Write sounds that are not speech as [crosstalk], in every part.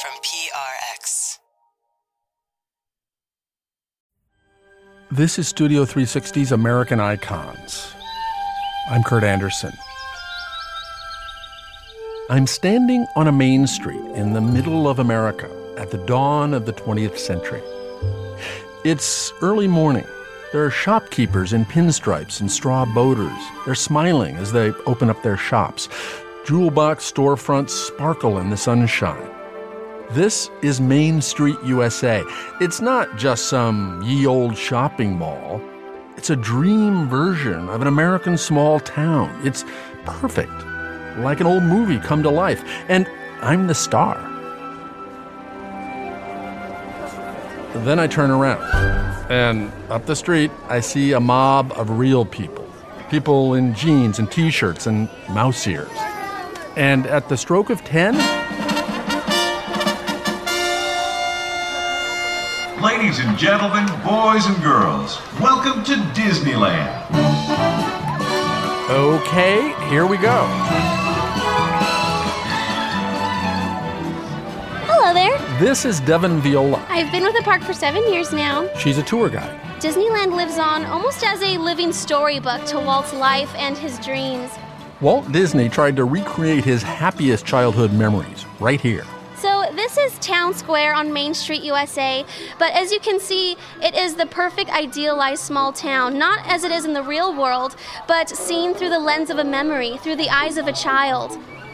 from PRX. This is Studio 360's American Icons. I'm Kurt Andersen. I'm standing on a main street in the middle of America at the dawn of the 20th century. It's early morning. There are shopkeepers in pinstripes and straw boaters. They're smiling as they open up their shops. Jewel box storefronts sparkle in the sunshine. This is Main Street, USA. It's not just some ye old shopping mall. It's a dream version of an American small town. It's perfect, like an old movie come to life. And I'm the star. Then I turn around, and up the street, I see a mob of real people. People in jeans and t shirts and mouse ears. And at the stroke of 10, Ladies and gentlemen, boys and girls, welcome to Disneyland. okay, here we go. Hello there. This is Devon Viola. I've been with the park for seven years now. She's a tour guide. Disneyland lives on almost as a living storybook to Walt's life and his dreams. Walt Disney tried to recreate his happiest childhood memories right here. So, this is Town Square on Main Street, USA. But as you can see, it is the perfect idealized small town, not as it is in the real world, but seen through the lens of a memory, through the eyes of a child.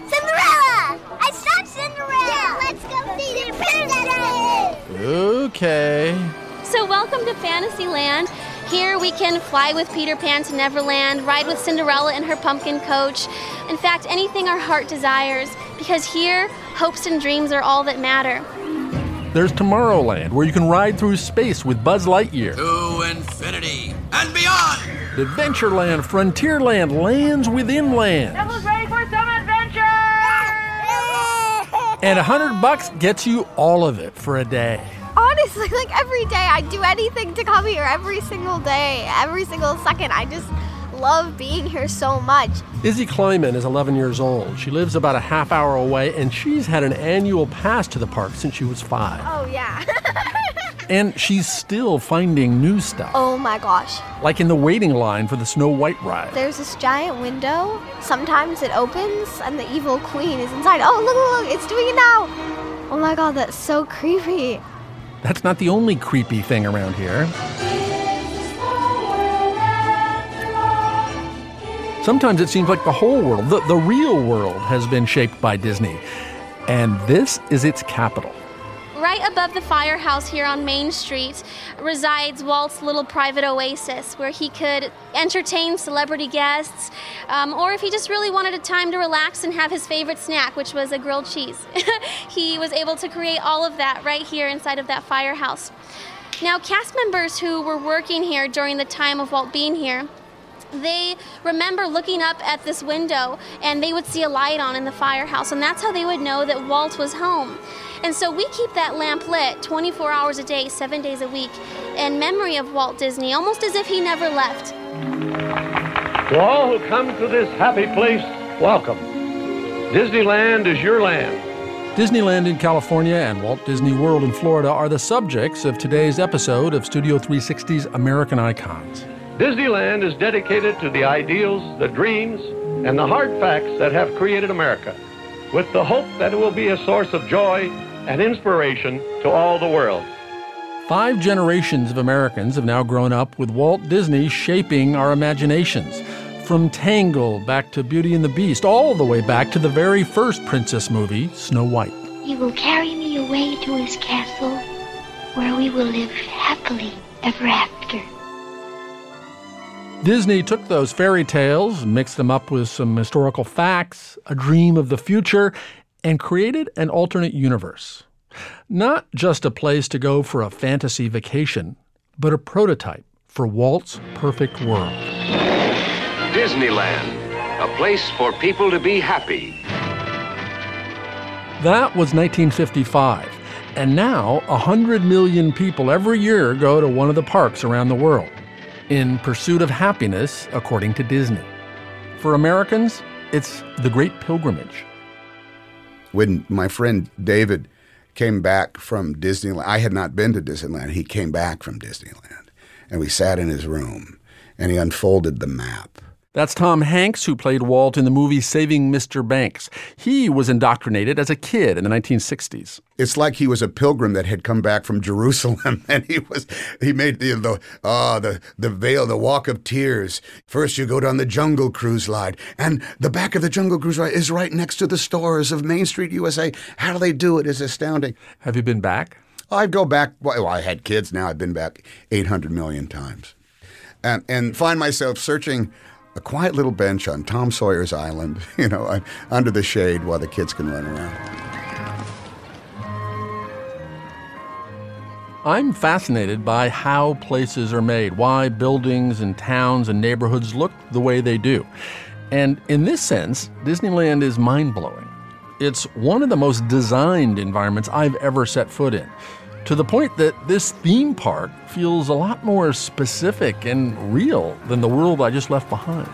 Cinderella! I saw Cinderella! Yeah, let's go see the princess! Okay. So, welcome to Fantasyland. Here we can fly with Peter Pan to Neverland, ride with Cinderella in her pumpkin coach. In fact, anything our heart desires, because here, hopes and dreams are all that matter. There's Tomorrowland, where you can ride through space with Buzz Lightyear. To infinity and beyond! Adventureland, Frontierland, lands within land. Devil's ready for some adventure! [laughs] And a hundred bucks gets you all of it for a day. Honestly, like every day, I'd do anything to come here. Every single day, every single second. I just love being here so much. Izzy Kleiman is 11 years old. She lives about a half hour away, and she's had an annual pass to the park since she was five. Oh, yeah. [laughs] And she's still finding new stuff, oh my gosh. like in the waiting line for the Snow White ride. There's this giant window. Sometimes it opens and the evil queen is inside. Oh, look, look, look, it's doing it now. Oh my god, that's so creepy. That's not the only creepy thing around here. Sometimes it seems like the whole world, the, the real world, has been shaped by Disney. And this is its capital. Right above the firehouse here on Main Street resides Walt's little private oasis where he could entertain celebrity guests, um, or if he just really wanted a time to relax and have his favorite snack, which was a grilled cheese. [laughs] he was able to create all of that right here inside of that firehouse. Now, cast members who were working here during the time of Walt being here they remember looking up at this window and they would see a light on in the firehouse, and that's how they would know that Walt was home. And so we keep that lamp lit 24 hours a day, seven days a week, in memory of Walt Disney, almost as if he never left. To all who come to this happy place, welcome. Disneyland is your land. Disneyland in California and Walt Disney World in Florida are the subjects of today's episode of Studio 360's American Icons. Disneyland is dedicated to the ideals, the dreams, and the hard facts that have created America, with the hope that it will be a source of joy and inspiration to all the world. Five generations of Americans have now grown up with Walt Disney shaping our imaginations. From Tangled back to Beauty and the Beast, all the way back to the very first princess movie, Snow White. He will carry me away to his castle, where we will live happily ever after. Disney took those fairy tales, mixed them up with some historical facts, a dream of the future, and created an alternate universe. Not just a place to go for a fantasy vacation, but a prototype for Walt's perfect world. Disneyland, a place for people to be happy. That was 1955, and now 100 million people every year go to one of the parks around the world in pursuit of happiness, according to Disney. For Americans, it's the great pilgrimage. When my friend David came back from Disneyland. I had not been to Disneyland. He came back from Disneyland, and we sat in his room, and he unfolded the map. That's Tom Hanks, who played Walt in the movie Saving Mr. Banks. He was indoctrinated as a kid in the 1960s. It's like he was a pilgrim that had come back from [laughs] Jerusalem, and he was he made the the uh, the the veil, the walk of tears. First, you go down the Jungle Cruise line, and the back of the Jungle Cruise line is right next to the stores of Main Street, USA. How do they do it? Is astounding. Have you been back? I'd go back. Well, I had kids now. I've been back 800 million times, and and find myself searching a quiet little bench on Tom Sawyer's Island, [laughs] you know, under the shade while the kids can run around. I'm fascinated by how places are made, why buildings and towns and neighborhoods look the way they do. And in this sense, Disneyland is mind blowing. It's one of the most designed environments I've ever set foot in to the point that this theme park feels a lot more specific and real than the world I just left behind.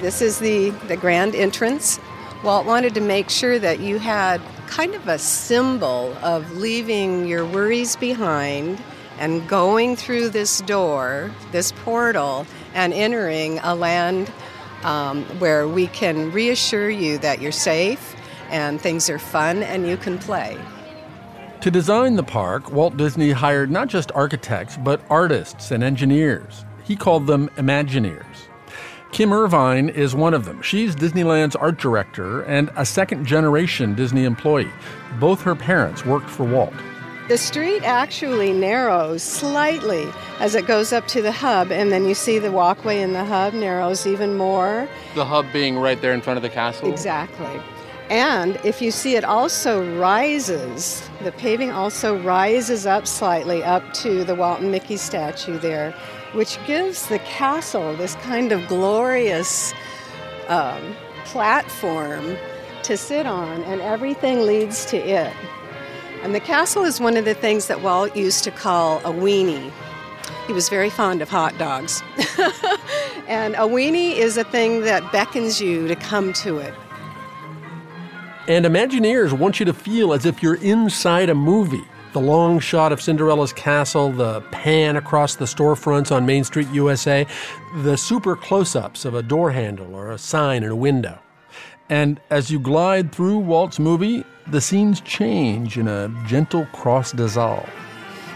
This is the, the grand entrance. Walt wanted to make sure that you had kind of a symbol of leaving your worries behind and going through this door, this portal, and entering a land um, where we can reassure you that you're safe and things are fun and you can play. To design the park, Walt Disney hired not just architects, but artists and engineers. He called them Imagineers. Kim Irvine is one of them. She's Disneyland's art director and a second generation Disney employee. Both her parents worked for Walt. The street actually narrows slightly as it goes up to the hub, and then you see the walkway in the hub narrows even more. The hub being right there in front of the castle? Exactly. And if you see it also rises, the paving also rises up slightly up to the Walt and Mickey statue there, which gives the castle this kind of glorious um, platform to sit on, and everything leads to it. And the castle is one of the things that Walt used to call a weenie. He was very fond of hot dogs. [laughs] and a weenie is a thing that beckons you to come to it. And Imagineers want you to feel as if you're inside a movie. The long shot of Cinderella's castle, the pan across the storefronts on Main Street, USA, the super close ups of a door handle or a sign in a window. And as you glide through Walt's movie, the scenes change in a gentle cross dissolve.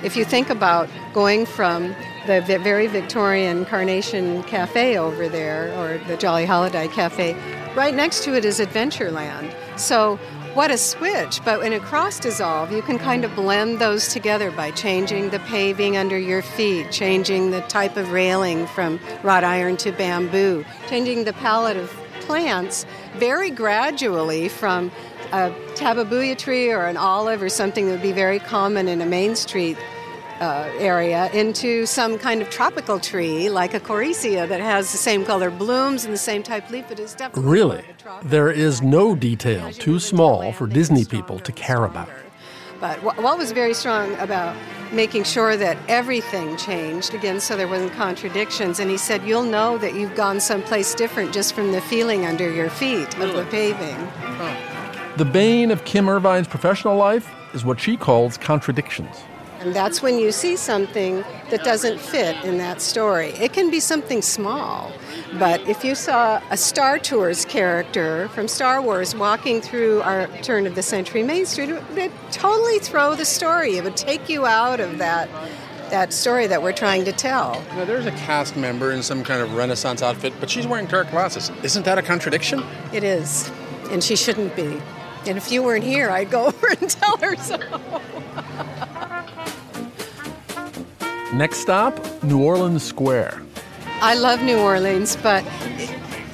If you think about going from the very Victorian Carnation Cafe over there, or the Jolly Holiday Cafe, right next to it is Adventureland. So, what a switch. But in a cross dissolve, you can kind of blend those together by changing the paving under your feet, changing the type of railing from wrought iron to bamboo, changing the palette of plants very gradually from a tabebuia tree or an olive or something that would be very common in a main street uh, area into some kind of tropical tree like a chorisia that has the same color blooms and the same type leaf. It is definitely really? there is no detail too small for Disney people to care about. But Walt was very strong about making sure that everything changed again so there wasn't contradictions and he said you'll know that you've gone someplace different just from the feeling under your feet of the paving. The bane of kim irvine's professional life is what she calls contradictions and that's when you see something that doesn't fit in that story. It can be something small, but if you saw a Star Tours character from Star Wars walking through our turn of the century Main Street, it would totally throw the story. It would take you out of that that story that we're trying to tell. Now, there's a cast member in some kind of Renaissance outfit, but she's wearing dark glasses. Isn't that a contradiction? It is, and she shouldn't be. And if you weren't here, I'd go [laughs] over and tell her so. Next stop, New Orleans Square. I love New Orleans, but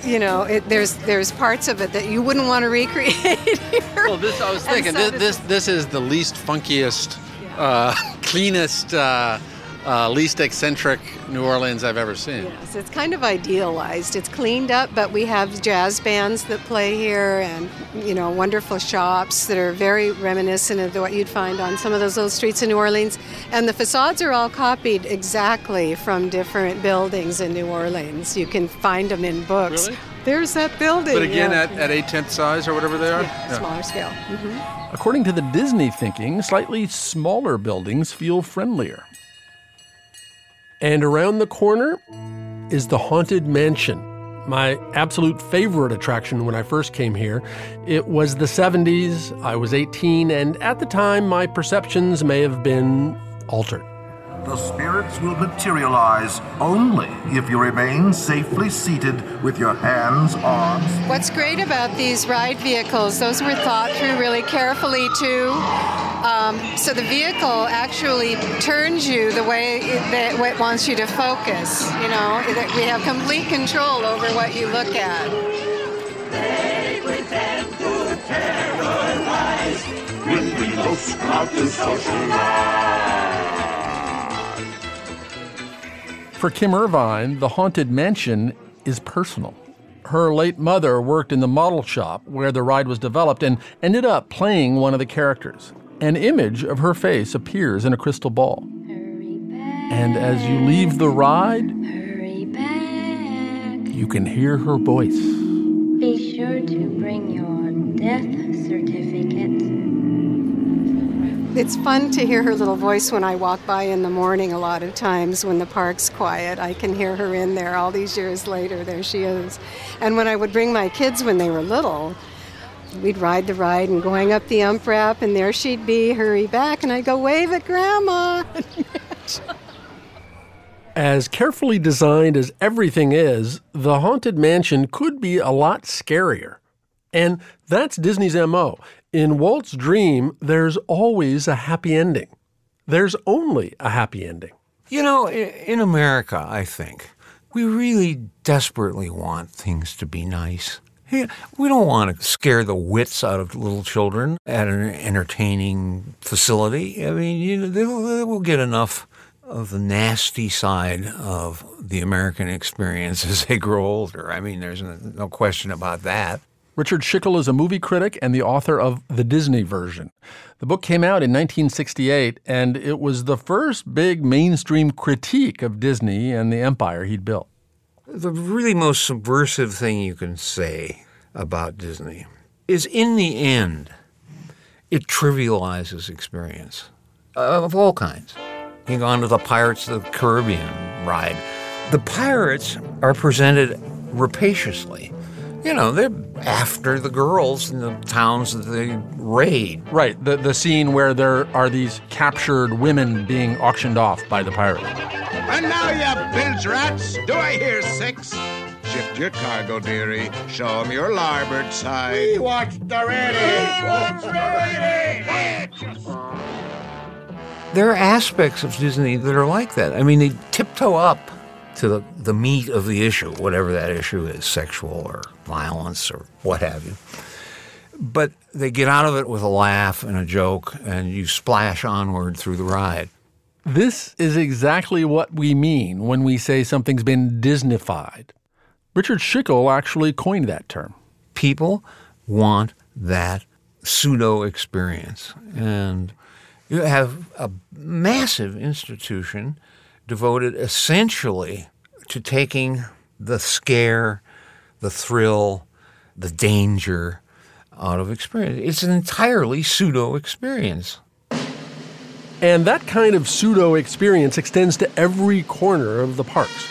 you know, it, there's there's parts of it that you wouldn't want to recreate [laughs] here. Well, this I was thinking so this, this, this is the least funkiest, uh, [laughs] cleanest. Uh, uh, least eccentric New Orleans I've ever seen. Yes, it's kind of idealized. It's cleaned up, but we have jazz bands that play here, and you know, wonderful shops that are very reminiscent of what you'd find on some of those little streets in New Orleans. And the facades are all copied exactly from different buildings in New Orleans. You can find them in books. Really? there's that building. But again, yeah. at, at eight size or whatever they are? Yeah, Yeah. smaller scale. hmm According to the Disney thinking, slightly smaller buildings feel friendlier. And around the corner is the Haunted Mansion, my absolute favorite attraction when I first came here. It was the 70s, I was 18, and at the time my perceptions may have been altered. The spirits will materialize only if you remain safely seated with your hands, arms, What's great about these ride vehicles, those were thought through really carefully too. Um, so the vehicle actually turns you the way it, that it wants you to focus. You know, that we have complete control over what you look at. For Kim Irvine, the Haunted Mansion is personal. Her late mother worked in the model shop where the ride was developed and ended up playing one of the characters. An image of her face appears in a crystal ball. And as you leave the ride, you can hear her voice. Be sure to bring your death certificate. It's fun to hear her little voice when I walk by in the morning a lot of times when the park's quiet. I can hear her in there all these years later. There she is. And when I would bring my kids when they were little, we'd ride the ride and going up the ump ramp, and there she'd be, hurry back, and I'd go, wave at Grandma. [laughs] As carefully designed as everything is, the Haunted Mansion could be a lot scarier. And that's Disney's MO. In Walt's dream, there's always a happy ending. There's only a happy ending. You know, in America, I think, we really desperately want things to be nice. We don't want to scare the wits out of little children at an entertaining facility. I mean, you know, they'll, get enough of the nasty side of the American experience [laughs] as they grow older. I mean, there's no question about that. Richard Schickel is a movie critic and the author of The Disney Version. The book came out in 1968, and it was the first big mainstream critique of Disney and the empire he'd built. The really most subversive thing you can say about Disney is in the end, it trivializes experience of all kinds. You go on to the Pirates of the Caribbean ride. The pirates are presented rapaciously. You know, they're after the girls in the towns that they raid. Right, the, the scene where there are these captured women being auctioned off by the pirates. And now, you bilge rats, do I hear six? Shift your cargo, dearie. Show 'em your larboard side. We watch the ready. There are aspects of Disney that are like that. I mean, they tiptoe up to the, the meat of the issue, whatever that issue is sexual or violence or what have you. But they get out of it with a laugh and a joke, and you splash onward through the ride. This is exactly what we mean when we say something's been Disneyfied. Richard Schickel actually coined that term. People want that pseudo experience. And you have a massive institution devoted essentially to taking the scare, the thrill, the danger out of experience. It's an entirely pseudo experience. And that kind of pseudo experience extends to every corner of the parks.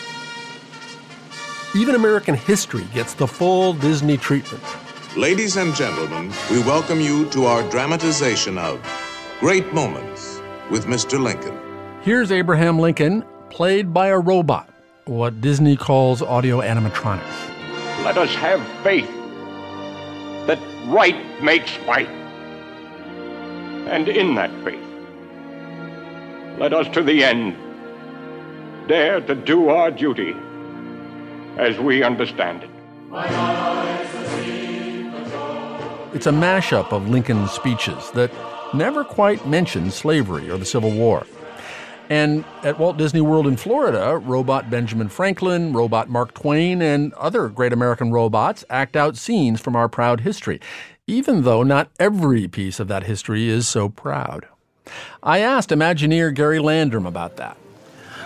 Even American history gets the full Disney treatment. Ladies and gentlemen, we welcome you to our dramatization of Great Moments with Mr. Lincoln. Here's Abraham Lincoln, played by a robot, what Disney calls audio animatronics. Let us have faith that right makes right. And in that faith, let us to the end dare to do our duty as we understand it. It's a mashup of Lincoln's speeches that never quite mention slavery or the Civil War. And at Walt Disney World in Florida, robot Benjamin Franklin, robot Mark Twain, and other great American robots act out scenes from our proud history, even though not every piece of that history is so proud. I asked Imagineer Gary Landrum about that.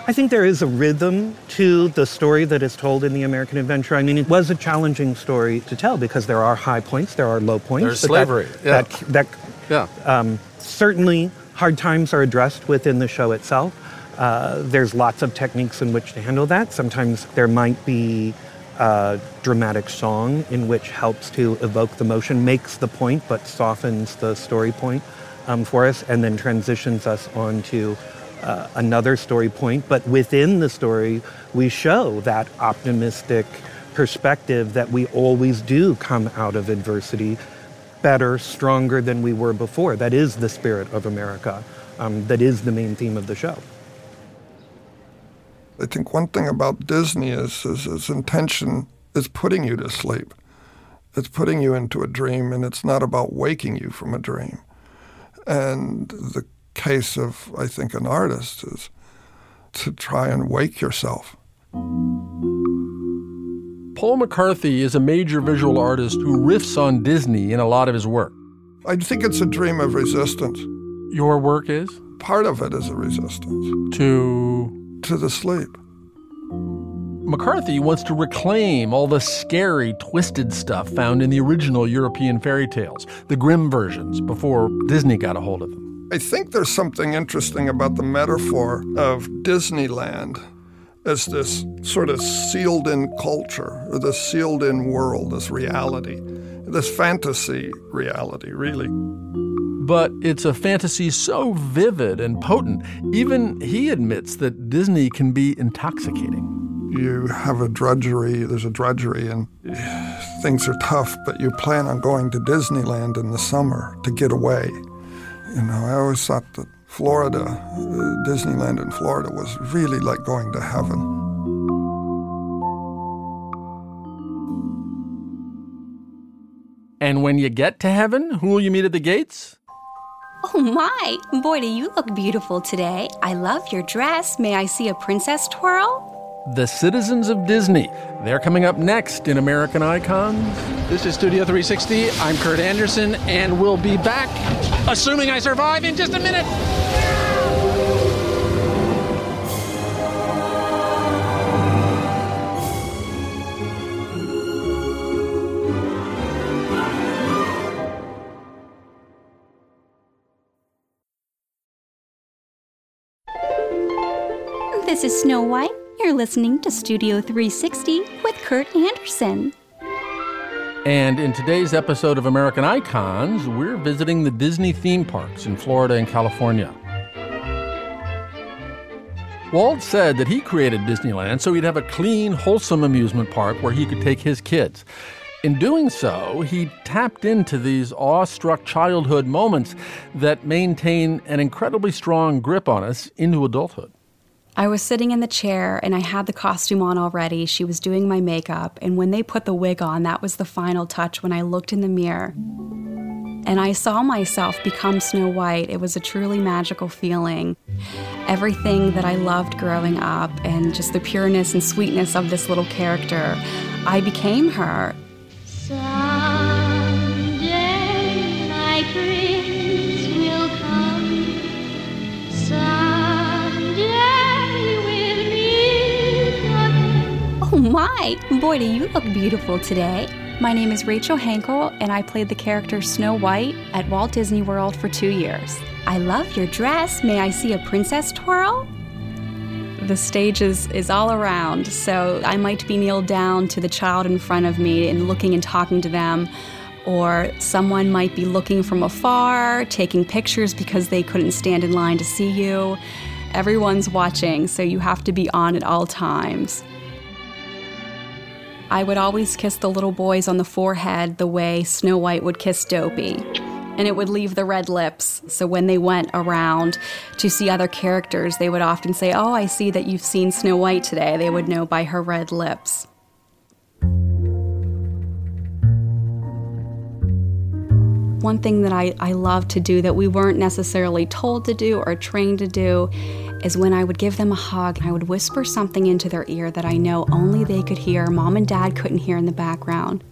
I think there is a rhythm to the story that is told in The American Adventure. I mean, it was a challenging story to tell because there are high points, there are low points. There's slavery. That, yeah. that, that yeah. Um, certainly, hard times are addressed within the show itself. Uh, there's lots of techniques in which to handle that. Sometimes there might be a dramatic song in which helps to evoke the motion, makes the point, but softens the story point um, for us, and then transitions us onto uh, another story point. But within the story, we show that optimistic perspective that we always do come out of adversity better, stronger than we were before. That is the spirit of America. Um, that is the main theme of the show. I think one thing about Disney is, is its intention is putting you to sleep. It's putting you into a dream, and it's not about waking you from a dream. And the case of, I think, an artist is to try and wake yourself. Paul McCarthy is a major visual artist who riffs on Disney in a lot of his work. I think it's a dream of resistance. Your work is? Part of it is a resistance. To? To the sleep. McCarthy wants to reclaim all the scary, twisted stuff found in the original European fairy tales, the Grimm versions, before Disney got a hold of them. I think there's something interesting about the metaphor of Disneyland as this sort of sealed in culture, or this sealed in world, this reality, this fantasy reality, really. But it's a fantasy so vivid and potent, even he admits that Disney can be intoxicating. You have a drudgery, there's a drudgery, and things are tough, but you plan on going to Disneyland in the summer to get away. You know, I always thought that Florida, uh, Disneyland in Florida, was really like going to heaven. And when you get to heaven, who will you meet at the gates? Oh my! Boy, do you look beautiful today. I love your dress. May I see a princess twirl? The Citizens of Disney. They're coming up next in American Icons. This is Studio 360. I'm Kurt Andersen, and we'll be back, assuming I survive, in just a minute. Snow White. You're listening to Studio 360 with Kurt Andersen. And in today's episode of American Icons, we're visiting the Disney theme parks in Florida and California. Walt said that he created Disneyland so he'd have a clean, wholesome amusement park where he could take his kids. In doing so, he tapped into these awestruck childhood moments that maintain an incredibly strong grip on us into adulthood. I was sitting in the chair and I had the costume on already. She was doing my makeup. And when they put the wig on, that was the final touch when I looked in the mirror. And I saw myself become Snow White. It was a truly magical feeling. Everything that I loved growing up and just the pureness and sweetness of this little character, I became her. My! Boy, do you look beautiful today. My name is Rachel Hankel, and I played the character Snow White at Walt Disney World for two years. I love your dress. May I see a princess twirl? The stage is, is all around, so I might be kneeled down to the child in front of me and looking and talking to them, or someone might be looking from afar, taking pictures because they couldn't stand in line to see you. Everyone's watching, so you have to be on at all times. I would always kiss the little boys on the forehead the way Snow White would kiss Dopey. And it would leave the red lips. So when they went around to see other characters, they would often say, Oh, I see that you've seen Snow White today. They would know by her red lips. One thing that I, I love to do that we weren't necessarily told to do or trained to do is when I would give them a hug. I would whisper something into their ear that I know only they could hear, mom and dad couldn't hear in the background.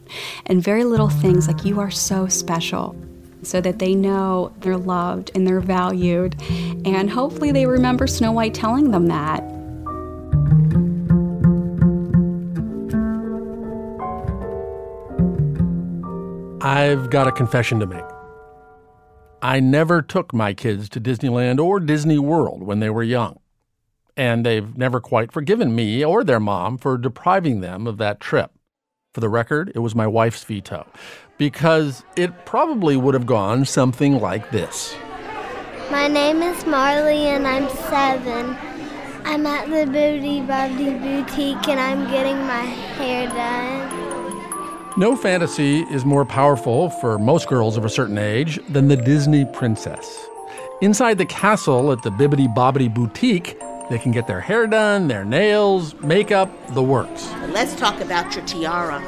And very little things like, you are so special, so that they know they're loved and they're valued. And hopefully they remember Snow White telling them that. I've got a confession to make. I never took my kids to Disneyland or Disney World when they were young. And they've never quite forgiven me or their mom for depriving them of that trip. For the record, it was my wife's veto, because it probably would have gone something like this. My name is Marley and I'm seven. I'm at the Booty Bobbity Boutique and I'm getting my hair done. No fantasy is more powerful for most girls of a certain age than the Disney princess. Inside the castle at the Bibbidi Bobbidi Boutique, they can get their hair done, their nails, makeup, the works. Let's talk about your tiara.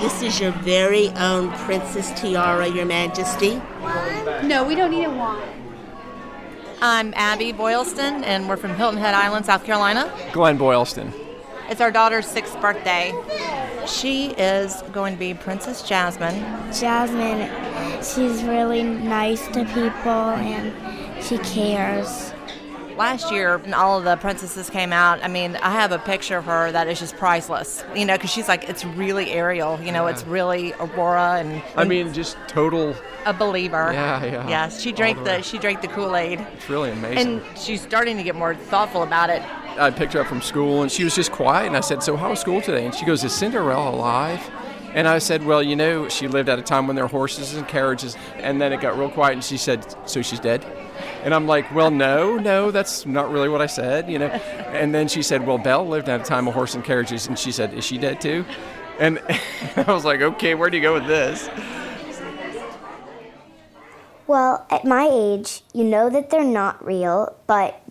This is your very own princess tiara, Your Majesty. No, we don't need a wand. I'm Abby Boylston, and we're from Hilton Head Island, South Carolina. Glenn Boylston. It's our daughter's sixth birthday. She is going to be Princess Jasmine. Jasmine, she's really nice to people and she cares. Last year, when all of the princesses came out, I mean, I have a picture of her that is just priceless. You know, because she's like, it's really Ariel. You know, Yeah. it's really Aurora, and, I mean, just total. a believer. Yeah, yeah. Yes, she drank the the she drank the Kool Aid, It's really amazing. and she's starting to get more thoughtful about it. I picked her up from school and she was just quiet. And I said, So, how was school today? And she goes, Is Cinderella alive? And I said, Well, you know, she lived at a time when there were horses and carriages. And then it got real quiet and she said, So she's dead? And I'm like, Well, no, no, that's not really what I said, you know. And then she said, Well, Belle lived at a time of horse and carriages. And she said, Is she dead too? And [laughs] I was like, Okay, where do you go with this? Well, at my age, you know that they're not real, but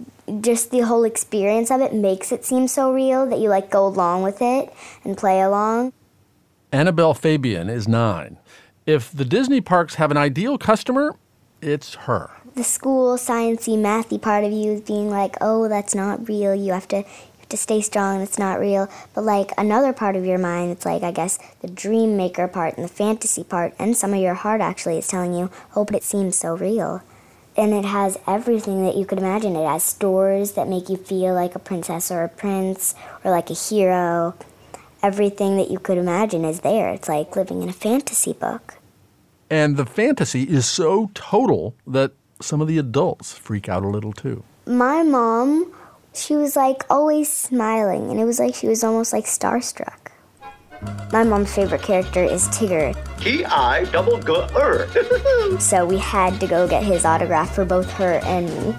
just the whole experience of it makes it seem so real that you like go along with it and play along. Annabelle Fabian is nine. If the Disney parks have an ideal customer, it's her. The school, sciencey, mathy part of you is being like, "Oh, that's not real. You have to you have to stay strong. It's not real." But like another part of your mind, it's like I guess the dream maker part and the fantasy part, and some of your heart actually is telling you, "Oh, but it seems so real." And it has everything that you could imagine. It has stores that make you feel like a princess or a prince or like a hero. Everything that you could imagine is there. It's like living in a fantasy book. And the fantasy is so total that some of the adults freak out a little too. My mom, she was like always smiling, and it was like she was almost like starstruck. My mom's favorite character is Tigger, T I double G R. [laughs] so we had to go get his autograph for both her and me.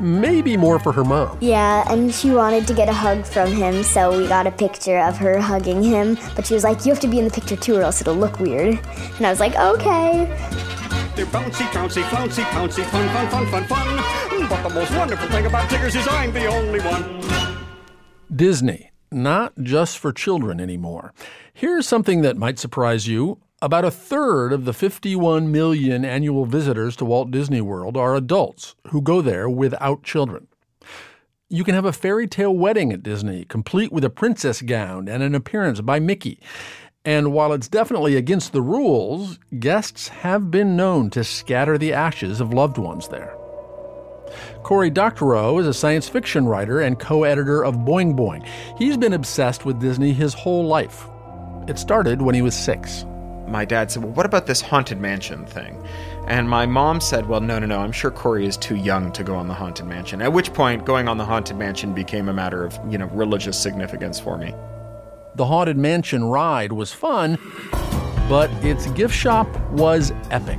Maybe more for her mom. Yeah, and she wanted to get a hug from him, so we got a picture of her hugging him. But she was like, You have to be in the picture too, or else it'll look weird. And I was like, Okay. They're bouncy, bouncy, flouncy, pouncy, fun, fun, fun, fun, fun. But the most wonderful thing about Tiggers is I'm the only one. Disney, not just for children anymore. Here's something that might surprise you. About a third of the 51 million annual visitors to Walt Disney World are adults who go there without children. You can have a fairy tale wedding at Disney, complete with a princess gown and an appearance by Mickey. And while it's definitely against the rules, guests have been known to scatter the ashes of loved ones there. Cory Doctorow is a science fiction writer and co editor of Boing Boing. He's been obsessed with Disney his whole life. It started when he was six. My dad said, Well, what about this Haunted Mansion thing? And my mom said, Well, no, no, no, I'm sure Cory is too young to go on the Haunted Mansion. At which point, going on the Haunted Mansion became a matter of, you know, religious significance for me. The Haunted Mansion ride was fun, but its gift shop was epic.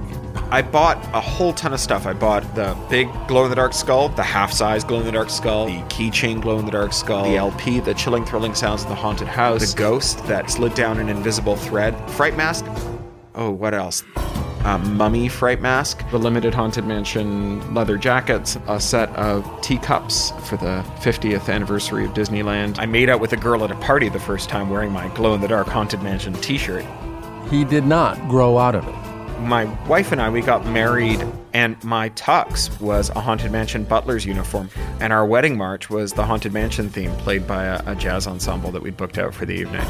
I bought a whole ton of stuff. I bought the big glow in the dark skull, the half size glow in the dark skull, the keychain glow in the dark skull, the LP, the chilling, thrilling sounds of the haunted house, the ghost that slid down an invisible thread, fright mask. Oh, what else? Mummy fright mask, the limited haunted mansion leather jackets, a set of teacups for the 50th anniversary of Disneyland. I made out with a girl at a party the first time wearing my glow in the dark haunted mansion t-shirt. He did not grow out of it. My wife and I, we got married, and my tux was a Haunted Mansion butler's uniform, and our wedding march was the Haunted Mansion theme played by a, a jazz ensemble that we'd booked out for the evening.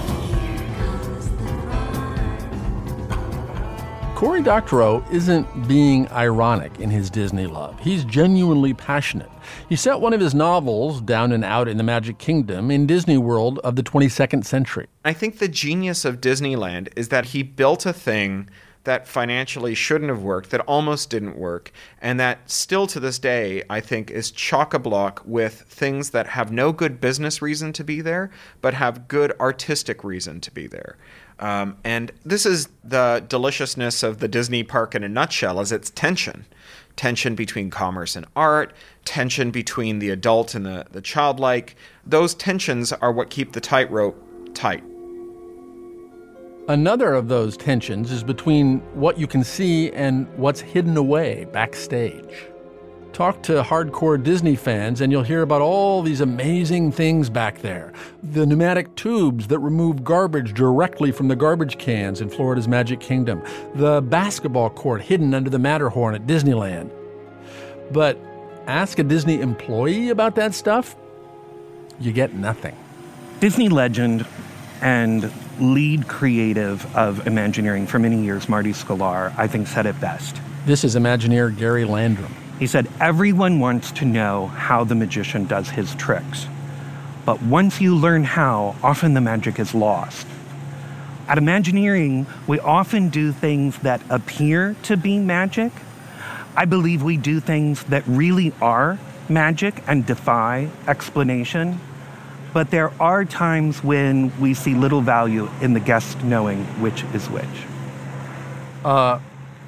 Cory Doctorow isn't being ironic in his Disney love. He's genuinely passionate. He set one of his novels, Down and Out in the Magic Kingdom, in Disney World of the 22nd century. I think the genius of Disneyland is that he built a thing that financially shouldn't have worked, that almost didn't work, and that still to this day, I think, is chock a block with things that have no good business reason to be there, but have good artistic reason to be there. Um, and this is the deliciousness of the Disney park in a nutshell, is its tension. Tension between commerce and art, tension between the adult and the, the childlike. Those tensions are what keep the tightrope tight. Another of those tensions is between what you can see and what's hidden away backstage. Talk to hardcore Disney fans, and you'll hear about all these amazing things back there. The pneumatic tubes that remove garbage directly from the garbage cans in Florida's Magic Kingdom, the basketball court hidden under the Matterhorn at Disneyland. But ask a Disney employee about that stuff, you get nothing. Disney legend and lead creative of Imagineering for many years, Marty Sklar, I think said it best. This is Imagineer Gary Landrum. He said, Everyone wants to know how the magician does his tricks. But once you learn how, often the magic is lost. At Imagineering, we often do things that appear to be magic. I believe we do things that really are magic and defy explanation. But there are times when we see little value in the guest knowing which is which. Uh,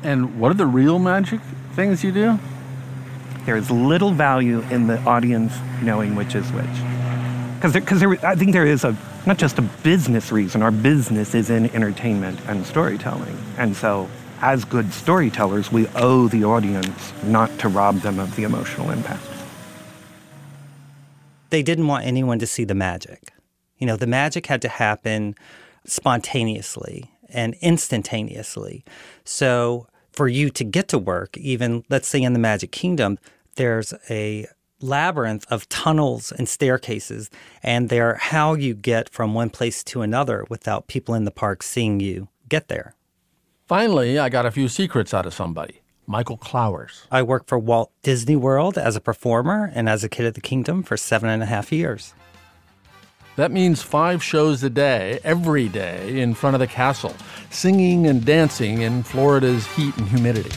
and what are the real magic things you do? There is little value in the audience knowing which is which. Because there, 'cause there, I think there is a not just a business reason. Our business is in entertainment and storytelling, and so as good storytellers, we owe the audience not to rob them of the emotional impact. They didn't want anyone to see the magic. You know, the magic had to happen spontaneously and instantaneously. So for you to get to work, even let's say in the Magic Kingdom, there's a labyrinth of tunnels and staircases, and they're how you get from one place to another without people in the park seeing you get there. Finally, I got a few secrets out of somebody. Michael Clowers. I worked for Walt Disney World as a performer and as a kid at the kingdom for seven and a half years. That means five shows a day, every day, in front of the castle, singing and dancing in Florida's heat and humidity.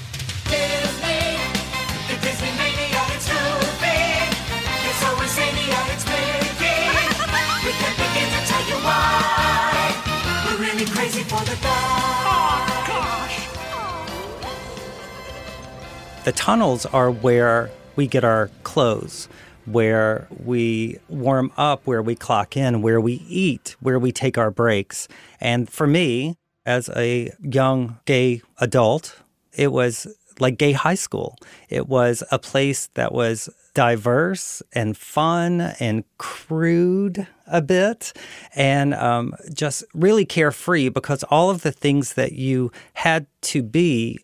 The tunnels are where we get our clothes, where we warm up, where we clock in, where we eat, where we take our breaks. And for me, as a young gay adult, it was like gay high school. It was a place that was diverse and fun and crude a bit and um, just really carefree because all of the things that you had to be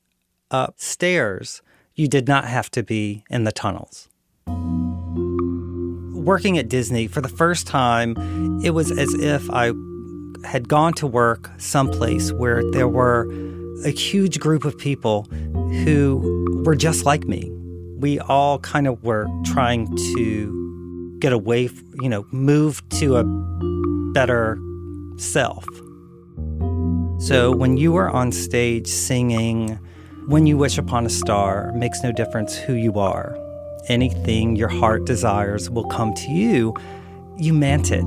upstairs, you did not have to be in the tunnels. Working at Disney for the first time, it was as if I had gone to work someplace where there were a huge group of people who were just like me. We all kind of were trying to get away, you know, move to a better self. So when you were on stage singing When You Wish Upon a Star, makes no difference who you are. Anything your heart desires will come to you. You meant it.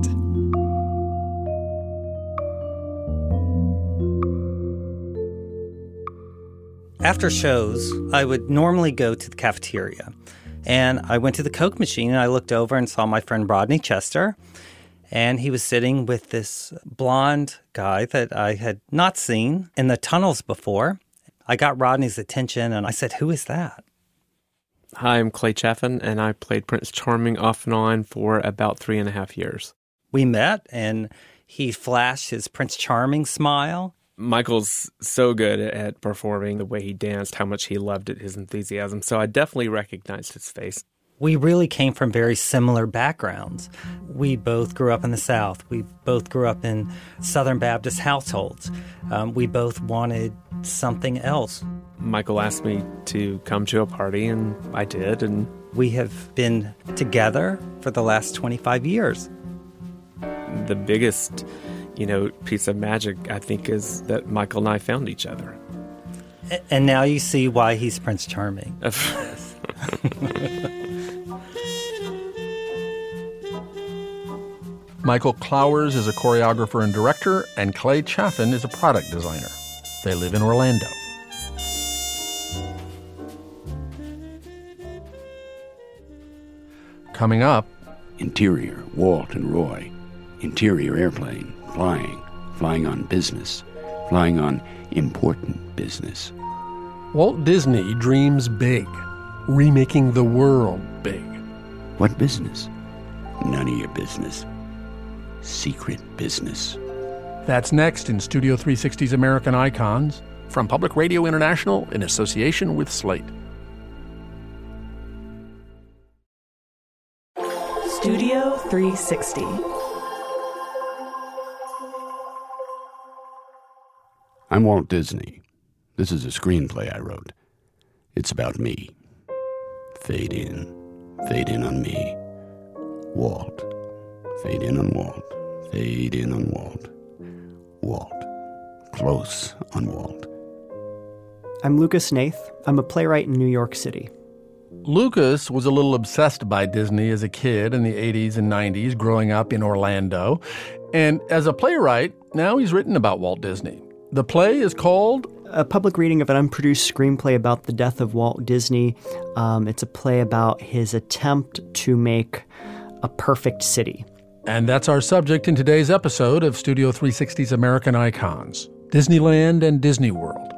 After shows, I would normally go to the cafeteria. And I went to the Coke machine and I looked over and saw my friend Rodney Chester. And he was sitting with this blonde guy that I had not seen in the tunnels before. I got Rodney's attention and I said, Who is that? Hi, I'm Clay Chaffin, and I played Prince Charming off and on for about three and a half years. We met and he flashed his Prince Charming smile. Michael's so good at performing the way he danced, how much he loved it, his enthusiasm. So I definitely recognized his face. We really came from very similar backgrounds. We both grew up in the South. We both grew up in Southern Baptist households. Um, we both wanted something else. Michael asked me to come to a party, and I did. And we have been together for the last 25 years. The biggest, you know, piece of magic, I think, is that Michael and I found each other. And now you see why he's Prince Charming. [laughs] Michael Clowers is a choreographer and director, and Clay Chaffin is a product designer. They live in Orlando. Coming up Interior, Walt and Roy. Interior airplane, flying, flying on business, flying on important business. Walt Disney dreams big, remaking the world big. What business? None of your business. Secret business. That's next in Studio 360's American Icons from Public Radio International in association with Slate. Studio 360. I'm Walt Disney. This is a screenplay I wrote. It's about me. Fade in, fade in on me. Walt. Fade in on Walt. Fade in on Walt. Walt. Close on Walt. I'm Lucas Hnath. I'm a playwright in New York City. Lucas was a little obsessed by Disney as a kid in the 80s and 90s, growing up in Orlando. And as a playwright, now he's written about Walt Disney. The play is called a public reading of an unproduced screenplay about the death of Walt Disney. Um, it's a play about his attempt to make a perfect city. And that's our subject in today's episode of Studio 360's American Icons Disneyland and Disney World.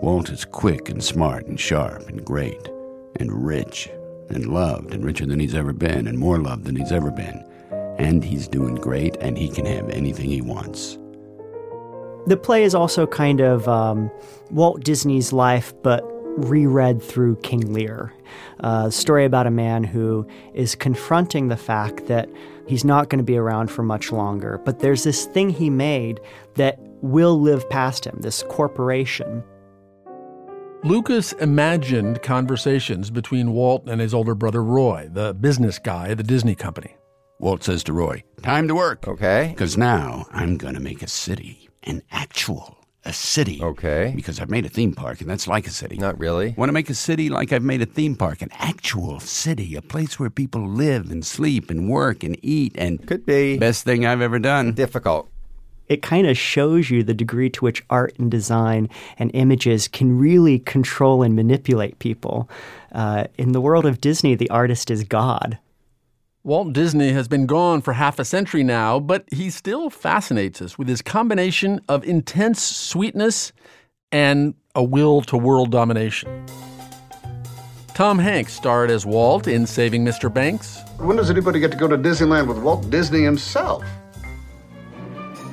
Walt is quick and smart and sharp and great and rich and loved and richer than he's ever been and more loved than he's ever been. And he's doing great and he can have anything he wants. The play is also kind of um, Walt Disney's life, but reread through King Lear. Uh, a story about a man who is confronting the fact that he's not going to be around for much longer, but there's this thing he made that will live past him, this corporation. Lucas imagined conversations between Walt and his older brother Roy, the business guy at the Disney company. Walt says to Roy, Time to work. Okay. Because now I'm going to make a city, an actual a city. Okay. Because I've made a theme park, and that's like a city. Not really. Want to make a city like I've made a theme park, an actual city, a place where people live and sleep and work and eat and. Could be. Best thing I've ever done. Difficult. It kind of shows you the degree to which art and design and images can really control and manipulate people. Uh, in the world of Disney, the artist is God. Walt Disney has been gone for half a century now, but he still fascinates us with his combination of intense sweetness and a will to world domination. Tom Hanks starred as Walt in Saving Mr. Banks. When does anybody get to go to Disneyland with Walt Disney himself?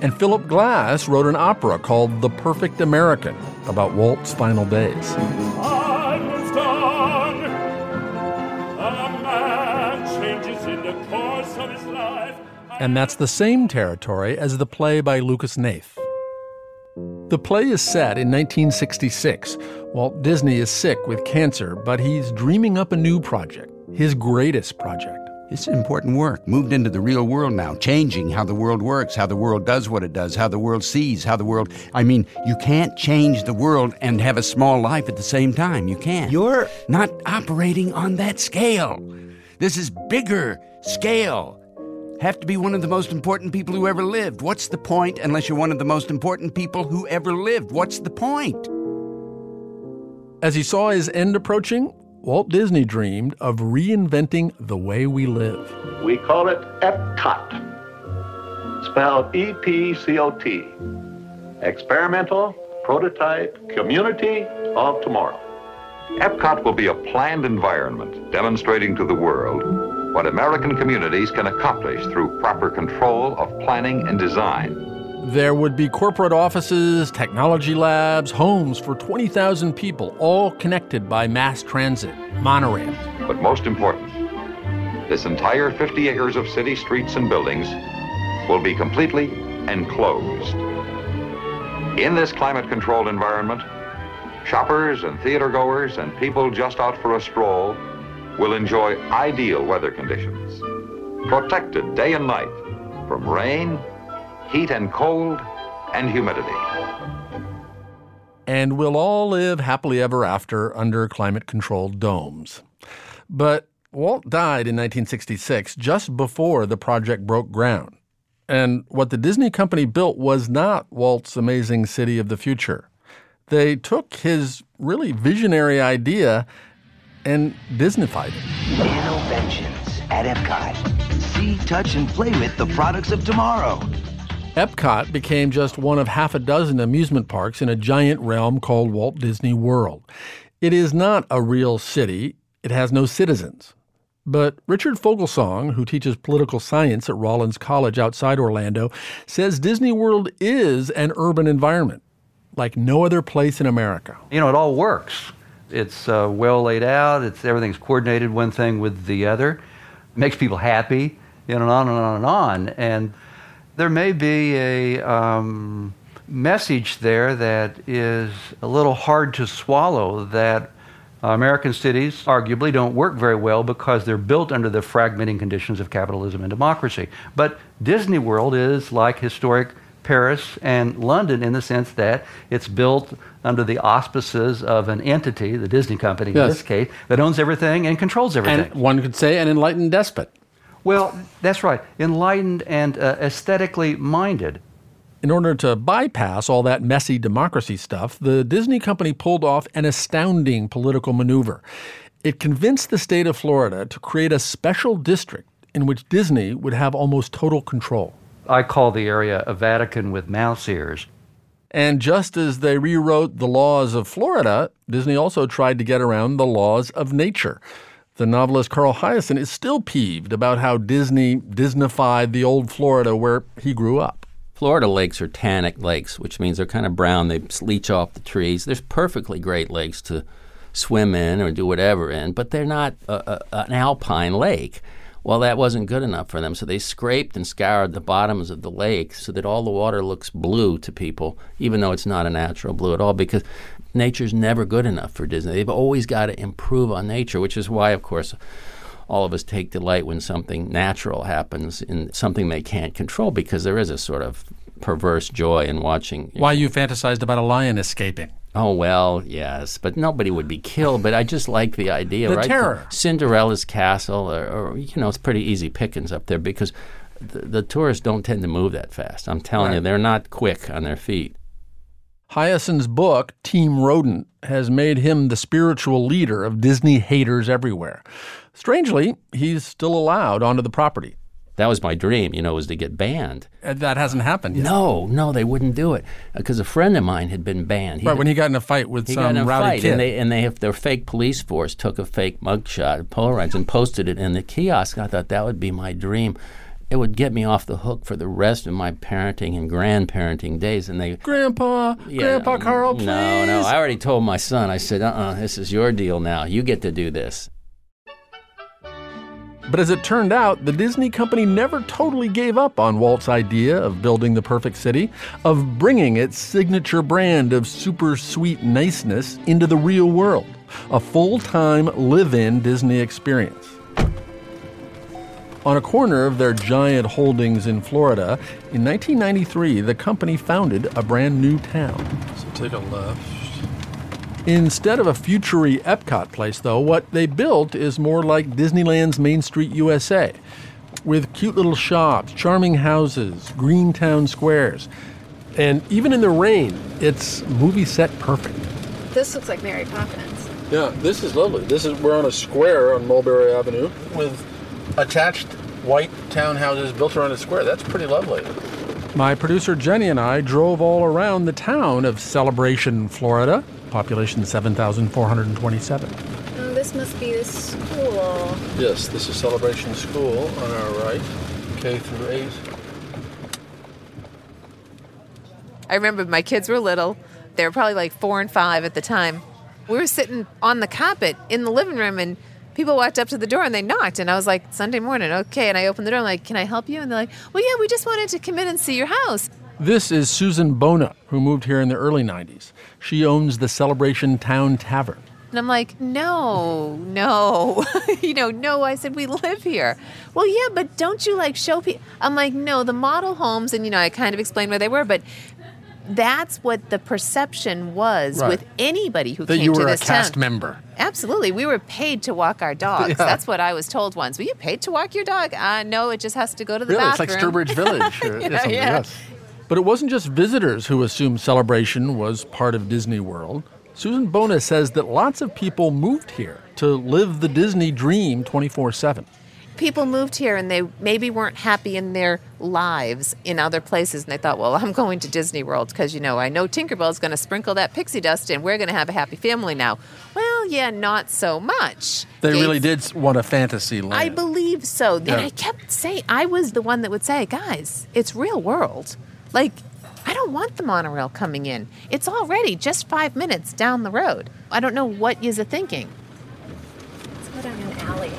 And Philip Glass wrote an opera called The Perfect American about Walt's final days. Oh, And that's the same territory as the play by Lucas Hnath. The play is set in 1966. Walt Disney is sick with cancer, but he's dreaming up a new project, his greatest project. It's important work, moved into the real world now, changing how the world works, how the world does what it does, how the world sees, how the world. I mean, you can't change the world and have a small life at the same time. You can't. You're not operating on that scale. This is bigger scale. Have to be one of the most important people who ever lived. What's the point unless you're one of the most important people who ever lived? What's the point? As he saw his end approaching, Walt Disney dreamed of reinventing the way we live. We call it EPCOT, spelled E P C O T. Experimental Prototype Community of Tomorrow. EPCOT will be a planned environment demonstrating to the world what American communities can accomplish through proper control of planning and design. There would be corporate offices, technology labs, homes for 20,000 people, all connected by mass transit, monorail. But most important, this entire 50 acres of city streets and buildings will be completely enclosed. In this climate controlled environment, shoppers and theater goers and people just out for a stroll will enjoy ideal weather conditions, protected day and night from rain, heat and cold, and humidity. And we'll all live happily ever after under climate controlled domes. But Walt died in 1966, just before the project broke ground. And what the Disney company built was not Walt's amazing city of the future. They took his really visionary idea and Disneyfied it. Nanoventions at Epcot. See, touch, and play with the products of tomorrow. Epcot became just one of half a dozen amusement parks in a giant realm called Walt Disney World. It is not a real city, it has no citizens. But Richard Foglesong, who teaches political science at Rollins College outside Orlando, says Disney World is an urban environment like no other place in America. You know, it all works. It's uh, well laid out. It's everything's coordinated one thing with the other. It makes people happy, you know, and on and on and on. And there may be a um, message there that is a little hard to swallow. That American cities arguably don't work very well because they're built under the fragmenting conditions of capitalism and democracy. But Disney World is like historic Paris and London in the sense that it's built under the auspices of an entity, the Disney company in this case, that owns everything and controls everything. And one could say an enlightened despot. well, that's right. Enlightened and uh, aesthetically minded. In order to bypass all that messy democracy stuff, the Disney company pulled off an astounding political maneuver. It convinced the state of Florida to create a special district in which Disney would have almost total control. I call the area a Vatican with mouse ears. And just as they rewrote the laws of Florida, Disney also tried to get around the laws of nature. The novelist Carl Hiaasen is still peeved about how Disney Disneyfied the old Florida where he grew up. Florida lakes are tannic lakes, which means they're kind of brown. They leach off the trees. There's perfectly great lakes to swim in or do whatever in, but they're not a, a, an alpine lake. Well, that wasn't good enough for them, so they scraped and scoured the bottoms of the lake so that all the water looks blue to people, even though it's not a natural blue at all, because nature's never good enough for Disney. They've always got to improve on nature, which is why, of course, all of us take delight when something natural happens in something they can't control, because there is a sort of perverse joy in watching. Why you fantasized about a lion escaping. Oh well, yes, but nobody would be killed. But I just like the idea, The right? terror. Cinderella's castle, or, or you know, it's pretty easy pickings up there because the, the tourists don't tend to move that fast. I'm telling you, they're not quick on their feet. Hiaasen's book, Team Rodent, has made him the spiritual leader of Disney haters everywhere. Strangely, he's still allowed onto the property. That was my dream, you know, was to get banned. And that hasn't happened yet. No, no, they wouldn't do it because a friend of mine had been banned. Right, when he got in a fight with he some got in a rowdy fight, kid. and they and they have their fake police force took a fake mugshot, of Polaroids, and posted it in the kiosk. I thought that would be my dream. It would get me off the hook for the rest of my parenting and grandparenting days. And they, Grandpa, Yeah, Grandpa Carl, please. no, no, I already told my son. I said, "Uh-uh, this is your deal now. You get to do this." But as it turned out, the Disney company never totally gave up on Walt's idea of building the perfect city, of bringing its signature brand of super sweet niceness into the real world, a full time live in Disney experience. On a corner of their giant holdings in Florida, in 1993, the company founded a brand new town. So take a left. Instead of a futury Epcot place, though, what they built is more like Disneyland's Main Street USA, with cute little shops, charming houses, green town squares. And even in the rain, it's movie set perfect. This looks like Mary Poppins. Yeah, this is lovely. This is we're on a square on Mulberry Avenue with attached white townhouses built around a square. That's pretty lovely. My producer Jenny and I drove all around the town of Celebration, Florida, population 7,427. Oh, this must be the school. Yes, this is Celebration School on our right, K through 8. I remember my kids were little. They were probably like four and five at the time. We were sitting on the carpet in the living room, and people walked up to the door and they knocked, and I was like, Sunday morning, okay. And I opened the door, I'm like, can I help you? And they're like, well, yeah, we just wanted to come in and see your house. This is Susan Bona, who moved here in the early 90s. She owns the Celebration Town Tavern. And I'm like, no, no, [laughs] you know, no. I said, we live here. Well, yeah, but don't you like show people? I'm like, no, the model homes, and, you know, I kind of explained where they were, but that's what the perception was Right. with anybody who That came you to were a this cast town. member. Absolutely. We were paid to walk our dogs. Yeah. That's what I was told once. Were you paid to walk your dog? Uh, no, it just has to go to the Really, it's bathroom. like Sturbridge [laughs] Village or, You or yeah. yes. But it wasn't just visitors who assumed Celebration was part of Disney World. Susan Bona says that lots of people moved here to live the Disney dream 24 7. People moved here and they maybe weren't happy in their lives in other places, and they thought, well, [laughs] I'm going to Disney World because, you know, I know Tinkerbell's going to sprinkle that pixie dust and we're going to have a happy family now. Well, yeah, not so much. They Gates- really did want a fantasy land. I believe so. And I kept saying, I was the one that would say, guys, it's real world. Like, I don't want the monorail coming in. It's already just five minutes down the road. I don't know what you're thinking. Let's go down an alley.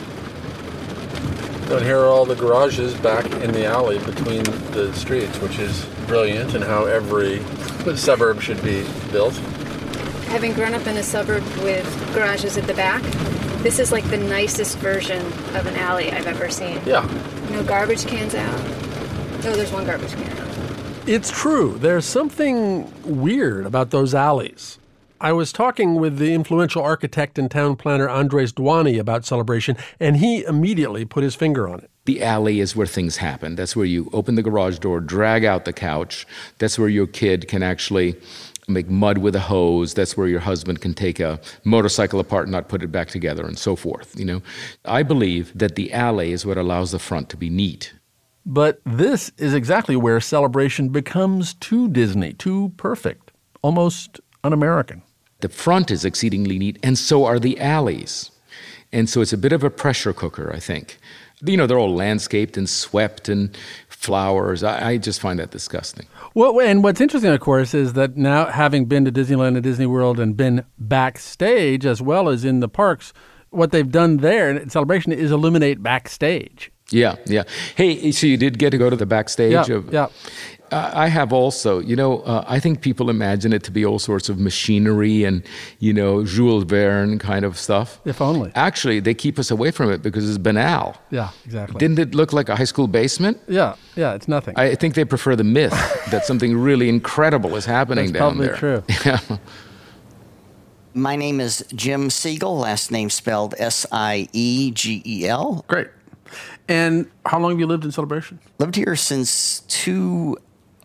And here are all the garages back in the alley between the streets, which is brilliant, and how every suburb should be built. Having grown up in a suburb with garages at the back, this is like the nicest version of an alley I've ever seen. Yeah. No garbage cans out. Oh, there's one garbage can out. It's true. There's something weird about those alleys. I was talking with the influential architect and town planner Andres Duany about Celebration, and he immediately put his finger on it. The alley is where things happen. That's where you open the garage door, drag out the couch. That's where your kid can actually make mud with a hose. That's where your husband can take a motorcycle apart and not put it back together and so forth, you know. I believe that the alley is what allows the front to be neat. But this is exactly where Celebration becomes too Disney, too perfect, almost un American. The front is exceedingly neat, and so are the alleys. And so it's a bit of a pressure cooker, I think. You know, they're all landscaped and swept and flowers. I, I just find that disgusting. Well, and what's interesting, of course, is that now having been to Disneyland and Disney World and been backstage as well as in the parks, what they've done there in Celebration is illuminate backstage. Yeah, yeah. Hey, so you did get to go to the backstage Yeah, of? yeah. I have also. You know, uh, I think people imagine it to be all sorts of machinery and you know Jules Verne kind of stuff. If only. Actually, they keep us away from it because it's banal. Yeah, exactly. Didn't it look like a high school basement? Yeah, yeah, it's nothing. I think they prefer the myth [laughs] that something really incredible is happening That's down probably there. true. [laughs] Yeah. My name is Jim Siegel, last name spelled S I E G E L. Great. And how long have you lived in Celebration? Lived here since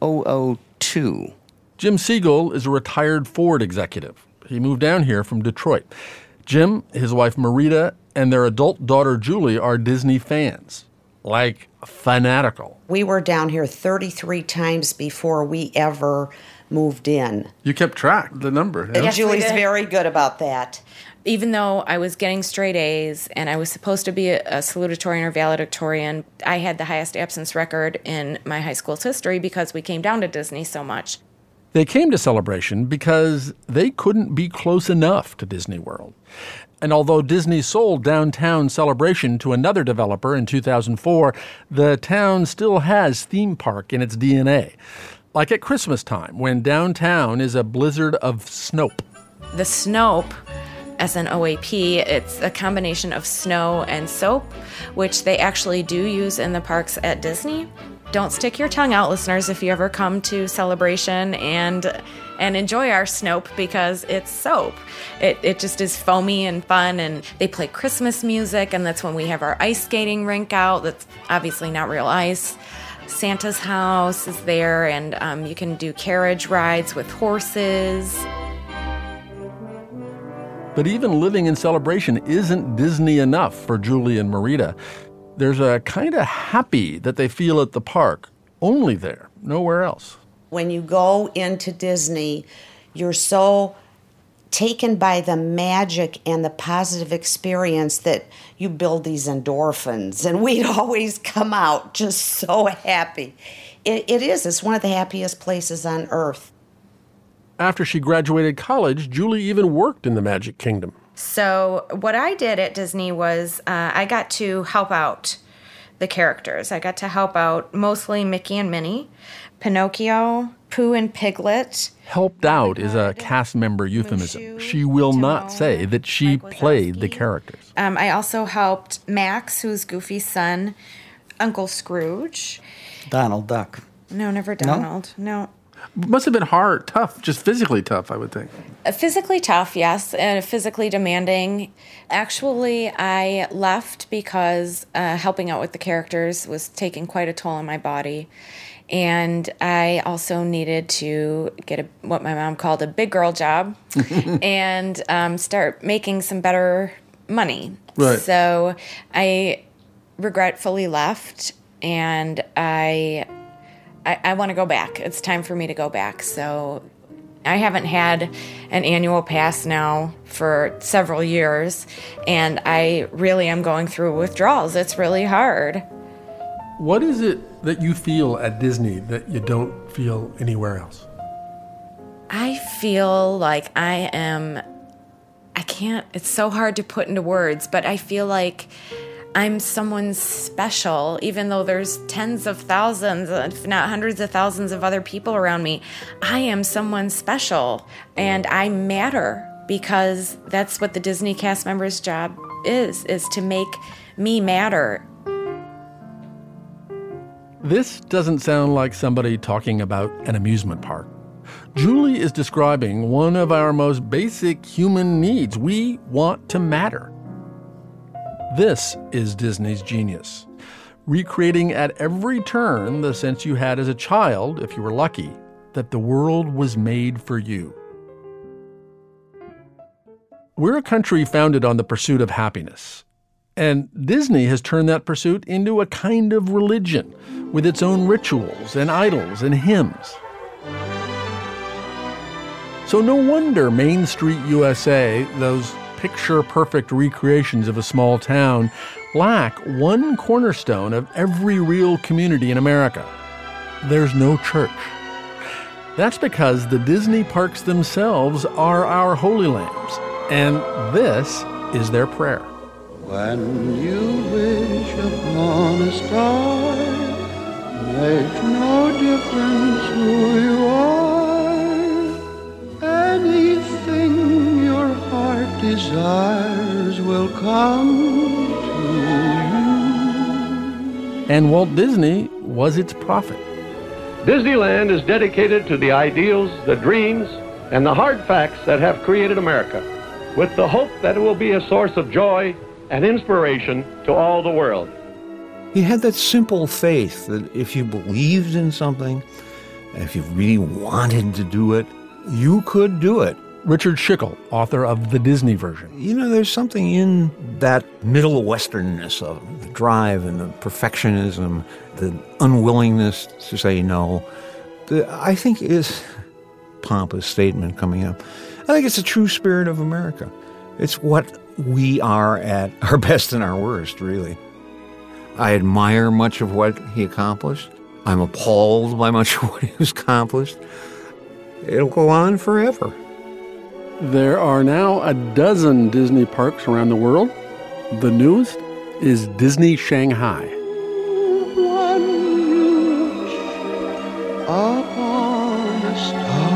2002. Jim Siegel is a retired Ford executive. He moved down here from Detroit. Jim, his wife Marita, and their adult daughter Julie are Disney fans. Like fanatical. We were down here 33 times before we ever moved in. You kept track, the number. And Julie's very good about that. Even though I was getting straight A's and I was supposed to be a, a salutatorian or valedictorian, I had the highest absence record in my high school's history because we came down to Disney so much. They came to Celebration because they couldn't be close enough to Disney World. And although Disney sold downtown Celebration to another developer in 2004, the town still has theme park in its DNA. Like at Christmas time, when downtown is a blizzard of snow. The Snoap, S N O A P, it's a combination of snow and soap, which they actually do use in the parks at Disney. Don't stick your tongue out, listeners, if you ever come to Celebration and and enjoy our Snoap because it's soap. It, it just is foamy and fun, and they play Christmas music, and that's when we have our ice skating rink out. That's obviously not real ice. Santa's house is there, and um, you can do carriage rides with horses. But even living in Celebration isn't Disney enough for Julie and Marita. There's a kind of happy that they feel at the park, only there, nowhere else. When you go into Disney, you're so taken by the magic and the positive experience that you build these endorphins. And [laughs] we'd always come out just so happy. It, it is, it's one of the happiest places on earth. After she graduated college, Julie even worked in the Magic Kingdom. So, what I did at Disney was uh, I got to help out the characters. I got to help out mostly Mickey and Minnie, Pinocchio, Pooh and Piglet. Helped out is a cast member euphemism. She will not say that she played the characters. Um, I also helped Max, who's Goofy's son, Uncle Scrooge. Donald Duck. No, never Donald. No. Must have been hard, tough, just physically tough, I would think. Uh, Physically tough, yes, and physically demanding. Actually, I left because uh, helping out with the characters was taking quite a toll on my body. And I also needed to get a, what my mom called a big girl job [laughs] and um, start making some better money. Right. So I regretfully left and I I, I want to go back. It's time for me to go back. So I haven't had an annual pass now for several years, and I really am going through withdrawals. It's really hard. What is it that you feel at Disney that you don't feel anywhere else? I feel like I am, I can't, it's so hard to put into words, but I feel like I'm someone special, even though there's tens of thousands, if not hundreds of thousands of other people around me. I am someone special and I matter because that's what the Disney cast member's job is, is to make me matter. This doesn't sound like somebody talking about an amusement park. Julie is describing one of our most basic human needs. We want to matter. This is Disney's genius, recreating at every turn the sense you had as a child, if you were lucky, that the world was made for you. We're a country founded on the pursuit of happiness. And Disney has turned that pursuit into a kind of religion with its own rituals and idols and hymns. So, no wonder Main Street USA, those picture perfect recreations of a small town, lack one cornerstone of every real community in America there's no church. That's because the Disney parks themselves are our holy lambs, and this is their prayer. When you wish upon a star, makes no difference who you are. Anything heart desires will come to you. And Walt Disney was its prophet. Disneyland is dedicated to the ideals, the dreams, and the hard facts that have created America, with the hope that it will be a source of joy and inspiration to all the world. He had that simple faith that if you believed in something, if you really wanted to do it, you could do it. Richard Schickel, author of the Disney version. You know, there's something in that middle westernness of the drive and the perfectionism, the unwillingness to say no. that I think is pompous statement coming up. I think it's the true spirit of America. It's what we are at [laughs] our best and our worst, really. I admire much of what he accomplished. I'm appalled by much of [laughs] what he accomplished. It'll go on forever. There are now a dozen Disney parks around the world. The newest is Disney Shanghai. Upon star,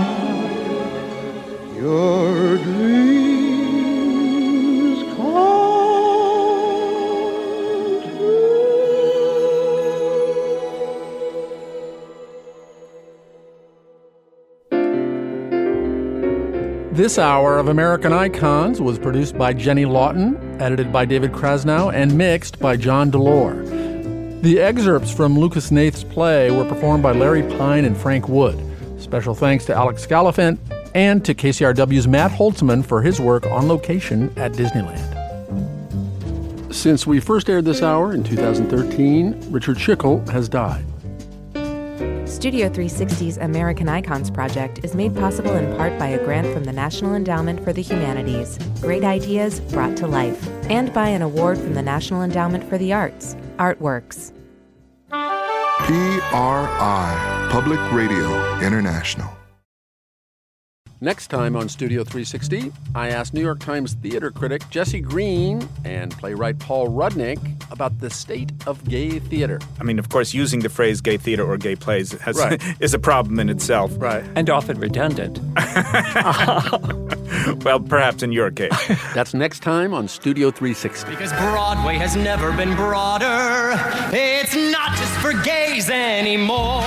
This hour of American Icons was produced by Jenny Lawton, edited by David Krasnow, and mixed by John Delore. The excerpts from Lucas Hnath's play were performed by Larry Pine and Frank Wood. Special thanks to Alex Gallifant and to KCRW's Matt Holzman for his work on location at Disneyland. Since we first aired this hour in 2013, Richard Schickel has died. Studio 360's American Icons project is made possible in part by a grant from the National Endowment for the Humanities, Great Ideas Brought to Life, and by an award from the National Endowment for the Arts, Artworks. PRI, Public Radio International. Next time on Studio 360, I asked New York Times theater critic Jesse Green and playwright Paul Rudnick about the state of gay theater. I mean, of course, using the phrase gay theater or gay plays has, Right. [laughs] is a problem in itself. Right. And often redundant. [laughs] well, perhaps in your case. [laughs] That's next time on Studio 360. Because Broadway has never been broader. It's not just for gays anymore.